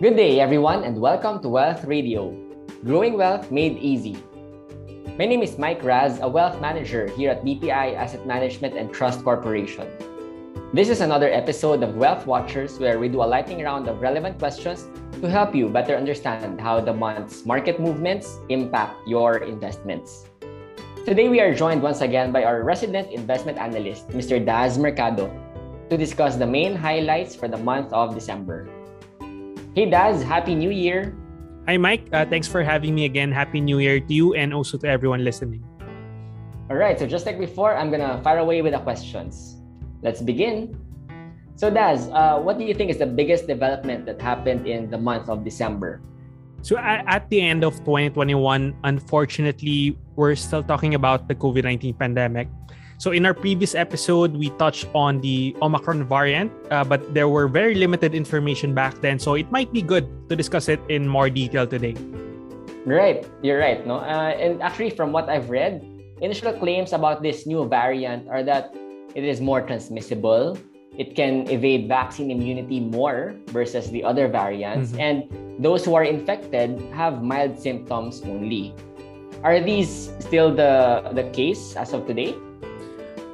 Good day, everyone, and welcome to Wealth Radio, growing wealth made easy. My name is Mike Raz, a wealth manager here at BPI Asset Management and Trust Corporation. This is another episode of Wealth Watchers where we do a lightning round of relevant questions to help you better understand how the month's market movements impact your investments. Today, we are joined once again by our resident investment analyst, Mr. Daz Mercado, to discuss the main highlights for the month of December. Hey Daz, Happy New Year! Hi Mike, uh, thanks for having me again. Happy New Year to you and also to everyone listening. All right, so just like before, I'm gonna fire away with the questions. Let's begin. So Daz, uh, what do you think is the biggest development that happened in the month of December? So at, at the end of 2021, unfortunately, we're still talking about the COVID-19 pandemic. So in our previous episode, we touched on the Omicron variant, uh, but there were very limited information back then. So it might be good to discuss it in more detail today. Right, you're right. No, uh, and actually, from what I've read, initial claims about this new variant are that it is more transmissible. It can evade vaccine immunity more versus the other variants, mm-hmm. and those who are infected have mild symptoms only. Are these still the the case as of today?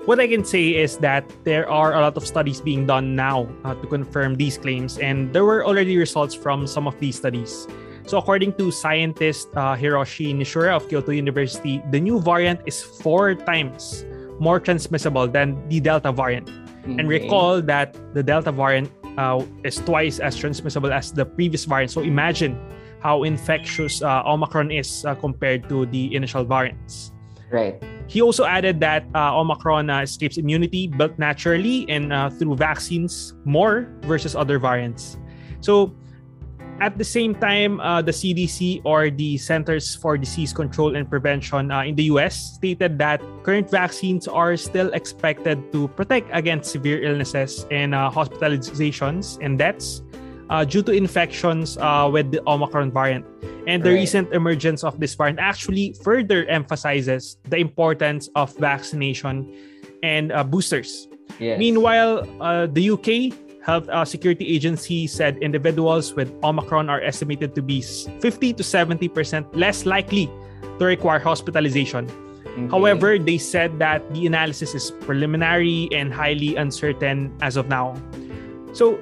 What I can say is that there are a lot of studies being done now uh, to confirm these claims, and there were already results from some of these studies. So, according to scientist uh, Hiroshi Nishiura of Kyoto University, the new variant is four times more transmissible than the Delta variant. Okay. And recall that the Delta variant uh, is twice as transmissible as the previous variant. So, imagine how infectious uh, Omicron is uh, compared to the initial variants. Right. He also added that uh, Omicron uh, escapes immunity built naturally and uh, through vaccines more versus other variants. So, at the same time, uh, the CDC or the Centers for Disease Control and Prevention uh, in the US stated that current vaccines are still expected to protect against severe illnesses and uh, hospitalizations and deaths uh, due to infections uh, with the Omicron variant. And the right. recent emergence of this variant actually further emphasizes the importance of vaccination and uh, boosters. Yes. Meanwhile, uh, the UK Health uh, Security Agency said individuals with Omicron are estimated to be 50 to 70% less likely to require hospitalization. Okay. However, they said that the analysis is preliminary and highly uncertain as of now. So,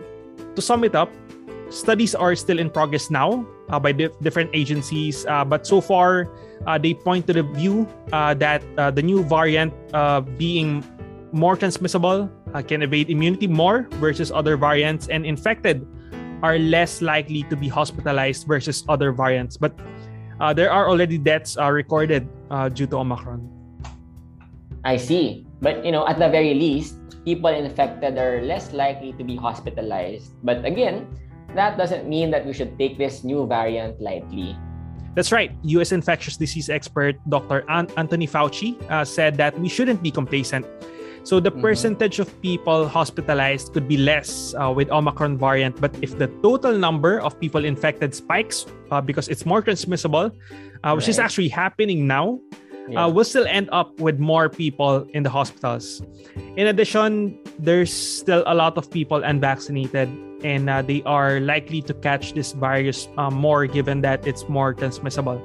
to sum it up, studies are still in progress now uh, by di- different agencies, uh, but so far uh, they point to the view uh, that uh, the new variant being more transmissible can evade immunity more versus other variants, and infected are less likely to be hospitalized versus other variants. But there are already deaths recorded due to Omicron. I see. But you know, at the very least, people infected are less likely to be hospitalized. But again, that doesn't mean that we should take this new variant lightly. That's right. US infectious disease expert Dr. An- Anthony Fauci uh, said that we shouldn't be complacent. So the mm-hmm. percentage of people hospitalized could be less uh, with Omicron variant, but if the total number of people infected spikes uh, because it's more transmissible, uh, which right. is actually happening now, uh, yeah. we'll still end up with more people in the hospitals. In addition, there's still a lot of people unvaccinated and uh, they are likely to catch this virus uh, more given that it's more transmissible.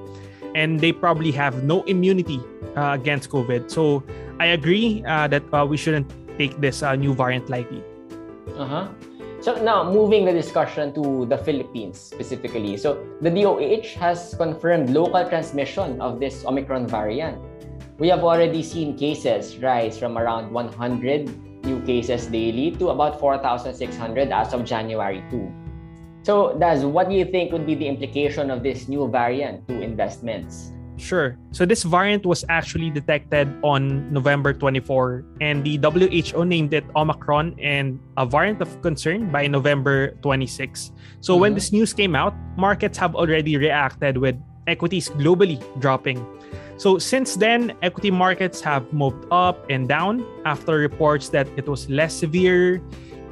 And they probably have no immunity uh, against covid. So i agree uh, that uh, we shouldn't take this uh, new variant lightly. Uh-huh. So now moving the discussion to the philippines specifically. So the doh has confirmed local transmission of this omicron variant. We have already seen cases rise from around 100 new cases daily to about 4,600 as of January 2. So, Daz, what do you think would be the implication of this new variant to investments? Sure. So this variant was actually detected on November 24 and the WHO named it Omicron and a variant of concern by November 26. So mm-hmm. when this news came out, markets have already reacted with equities globally dropping. So since then, equity markets have moved up and down after reports that it was less severe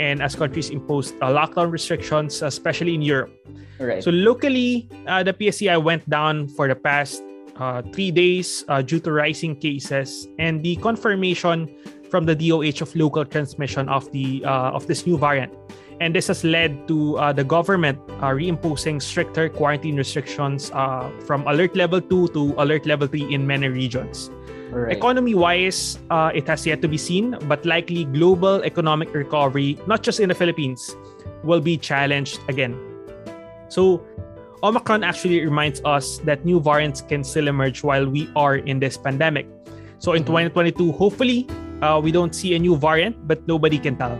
and as countries imposed uh, lockdown restrictions, especially in Europe. Right. So locally, uh, the PSEi went down for the past uh, three days uh, due to rising cases and the confirmation from the DOH of local transmission of the uh, of this new variant. And this has led to uh, the government uh, reimposing stricter quarantine restrictions uh, from alert level 2 to alert level 3 in many regions. Right. Economy wise, uh, it has yet to be seen, but likely global economic recovery, not just in the Philippines, will be challenged again. So, Omicron actually reminds us that new variants can still emerge while we are in this pandemic. So, in 2022, mm-hmm. hopefully, uh, we don't see a new variant, but nobody can tell.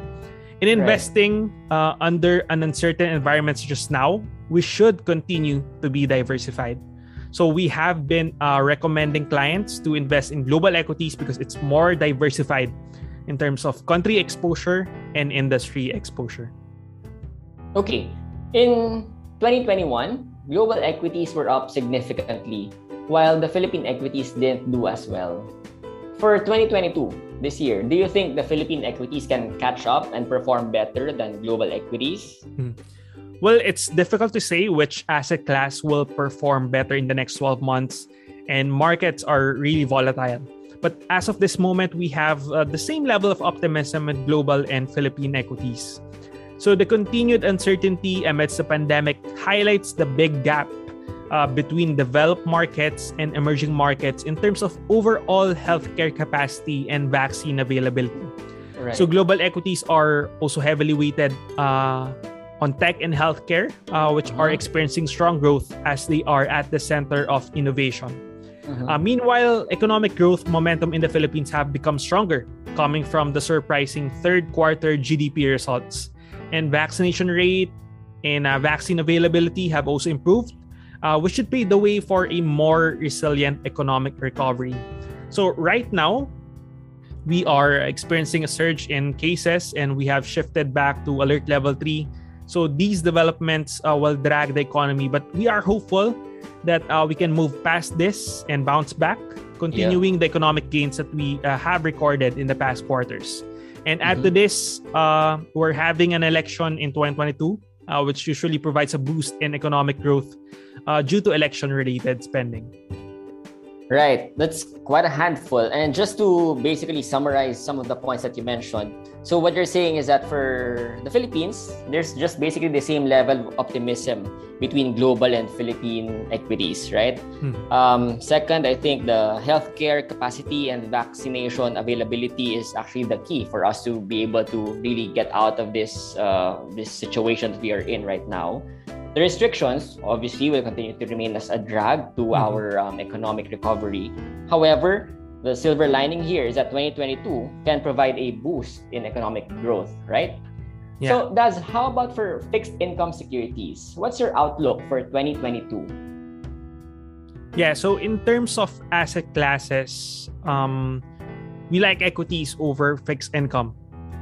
In investing right. uh, under an uncertain environment such as now, we should continue to be diversified. So we have been uh, recommending clients to invest in global equities because it's more diversified in terms of country exposure and industry exposure. Okay. In 2021, global equities were up significantly, while the Philippine equities didn't do as well. For 2022, this year, do you think the Philippine equities can catch up and perform better than global equities? Hmm. Well, it's difficult to say which asset class will perform better in the next 12 months, and markets are really volatile. But as of this moment, we have uh, the same level of optimism with global and Philippine equities. So the continued uncertainty amidst the pandemic highlights the big gap uh, between developed markets and emerging markets in terms of overall healthcare capacity and vaccine availability. Right. So global equities are also heavily weighted uh, on tech and healthcare, uh, which uh-huh. are experiencing strong growth as they are at the center of innovation. Uh-huh. Uh, meanwhile, economic growth momentum in the Philippines have become stronger, coming from the surprising third quarter GDP results. And vaccination rate and uh, vaccine availability have also improved, uh, which should pave the way for a more resilient economic recovery. So, right now, we are experiencing a surge in cases and we have shifted back to alert level 3. So, these developments uh, will drag the economy, but we are hopeful that uh, we can move past this and bounce back, continuing yeah. the economic gains that we uh, have recorded in the past quarters. And add mm-hmm. to this, uh, we're having an election in 2022, uh, which usually provides a boost in economic growth uh, due to election related spending. Right, that's quite a handful. And just to basically summarize some of the points that you mentioned. So, what you're saying is that for the Philippines, there's just basically the same level of optimism between global and Philippine equities, right? Hmm. Um, second, I think the healthcare capacity and vaccination availability is actually the key for us to be able to really get out of this uh, this situation that we are in right now. The restrictions obviously will continue to remain as a drag to mm-hmm. our um, economic recovery. However, the silver lining here is that 2022 can provide a boost in economic growth, right? Yeah. So, Daz, how about for fixed income securities? What's your outlook for 2022? Yeah, so in terms of asset classes, um, we like equities over fixed income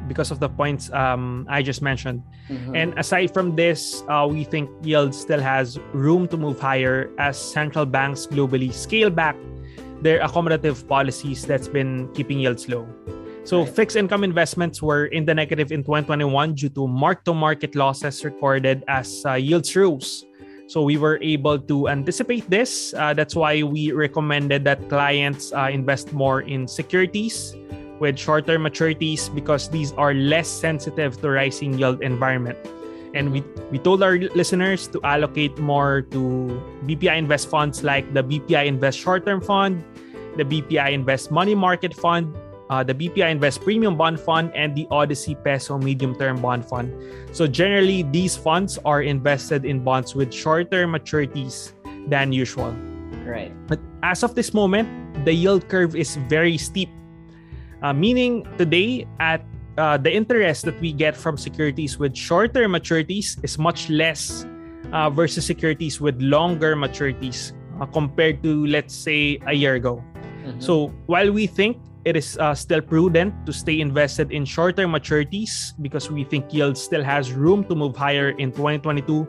because of the points um, I just mentioned. Mm-hmm. And aside from this, uh, we think yield still has room to move higher as central banks globally scale back their accommodative policies that's been keeping yields low. So right. fixed income investments were in the negative in 2021 due to mark-to-market losses recorded as uh, yields rose. So we were able to anticipate this. Uh, that's why we recommended that clients uh, invest more in securities with shorter maturities because these are less sensitive to rising yield environment. And we, we told our listeners to allocate more to BPI Invest funds like the BPI Invest Short Term Fund, the BPI Invest Money Market Fund, uh, the BPI Invest Premium Bond Fund, and the Odyssey Peso Medium Term Bond Fund. So, generally, these funds are invested in bonds with shorter maturities than usual. Right. But as of this moment, the yield curve is very steep uh, meaning today at uh, the interest that we get from securities with shorter maturities is much less uh, versus securities with longer maturities uh, compared to let's say a year ago. Mm-hmm. So while we think it is uh, still prudent to stay invested in shorter maturities because we think yield still has room to move higher in 2022,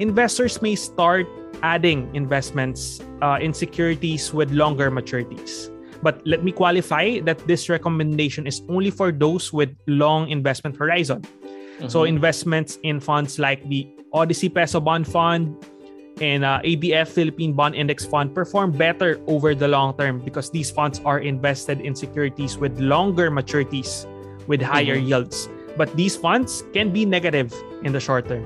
investors may start adding investments uh, in securities with longer maturities. But let me qualify that this recommendation is only for those with long investment horizon. Mm-hmm. So investments in funds like the Odyssey Peso Bond Fund and uh, ABF Philippine Bond Index Fund perform better over the long term because these funds are invested in securities with longer maturities with higher mm-hmm. yields. but these funds can be negative in the short term.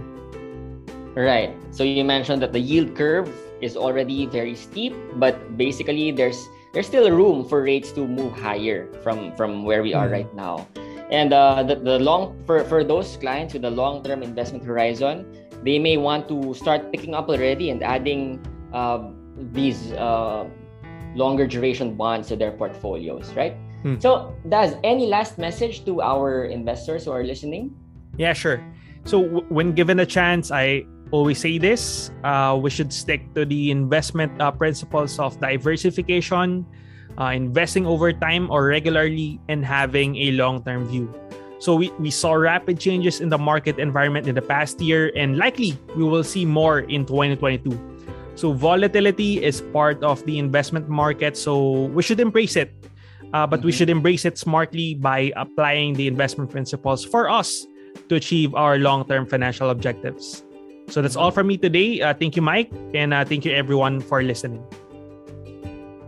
Right. So you mentioned that the yield curve is already very steep, but basically there's there's still room for rates to move higher from from where we are mm-hmm. right now. And uh, the, the long for, for those clients with a long-term investment horizon, they may want to start picking up already and adding uh, these uh, longer duration bonds to their portfolios, right? Hmm. So, Daz any last message to our investors who are listening? Yeah, sure. So, w- when given a chance, I always say this: uh, we should stick to the investment uh, principles of diversification, uh, investing over time or regularly, and having a long-term view. So we, we saw rapid changes in the market environment in the past year, and likely we will see more in 2022. So volatility is part of the investment market, so we should embrace it. Uh, but mm-hmm. we should embrace it smartly by applying the investment principles for us to achieve our long-term financial objectives. So that's all from me today. Uh, thank you, Mike, and uh, thank you everyone for listening.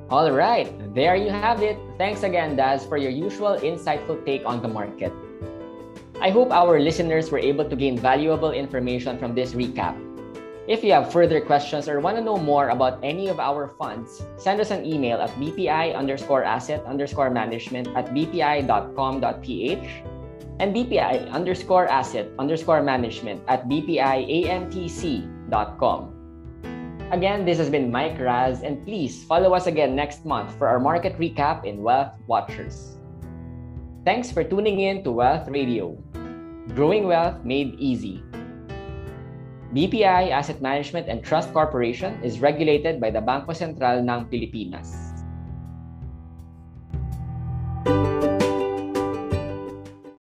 All right, there you have it. Thanks again, Daz, for your usual insightful take on the market. I hope our listeners were able to gain valuable information from this recap. If you have further questions or want to know more about any of our funds, send us an email at bpi underscore asset underscore management at bpi.com.ph and bpi underscore asset underscore management at bpiamtc.com. Again, this has been Mike Raz, and please follow us again next month for our market recap in Wealth Watchers. Thanks for tuning in to Wealth Radio. Growing Wealth Made Easy. BPI Asset Management and Trust Corporation is regulated by the Banco Central ng Pilipinas.